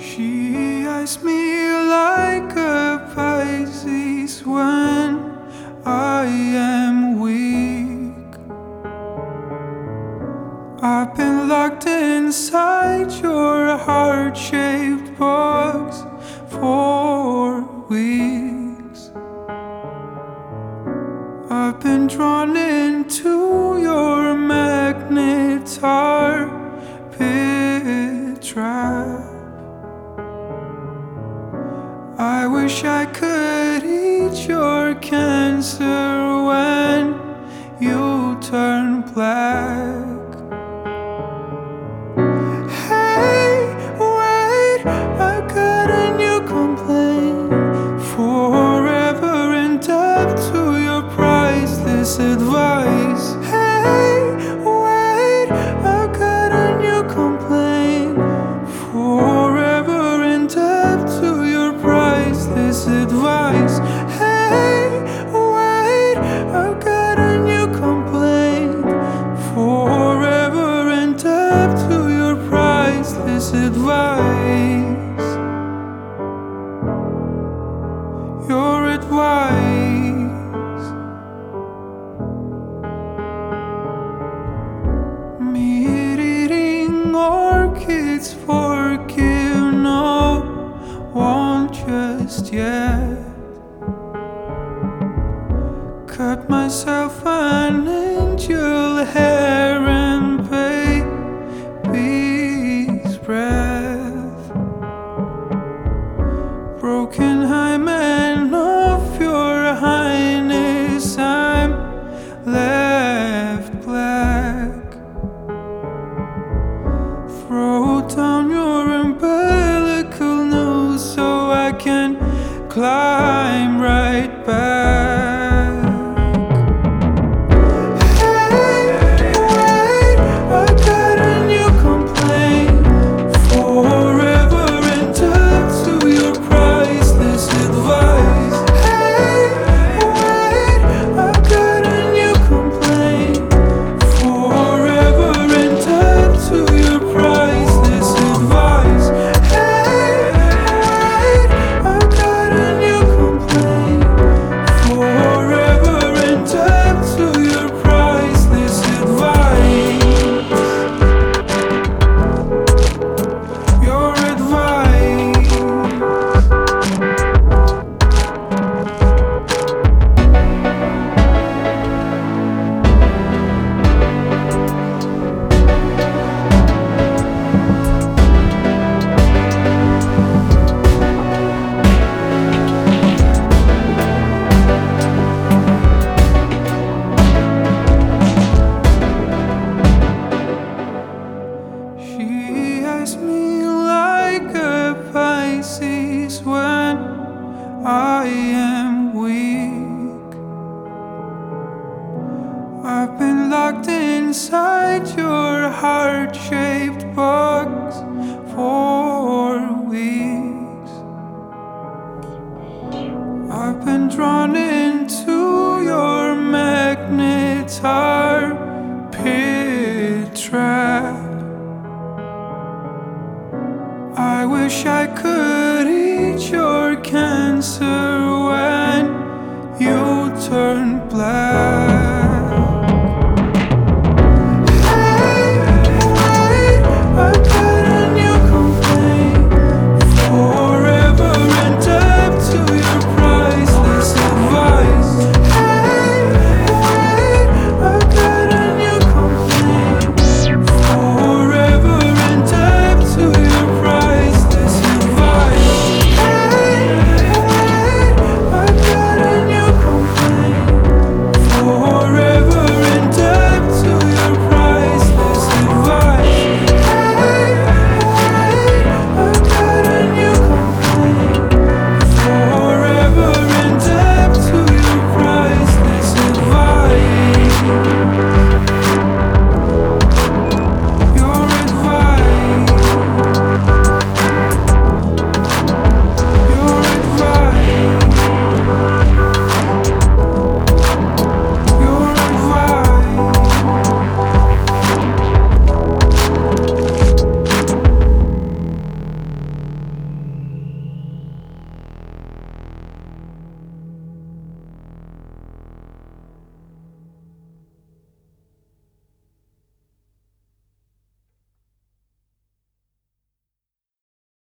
She eyes me like a Pisces when I am weak. I've been locked inside your heart shaped box for weeks. I've been drawn into your magnetar pit trap. Wish I could eat your cancer when you turn black. Hey, wait, how couldn't you complain? Forever indebted to your priceless advice. Advice. Your advice. Meat eating orchids forgive no one just yet. Am weak. I've been locked inside your heart shaped box for weeks. I've been drawn into your magnetar pit trap. I wish I could eat your cancer turn black.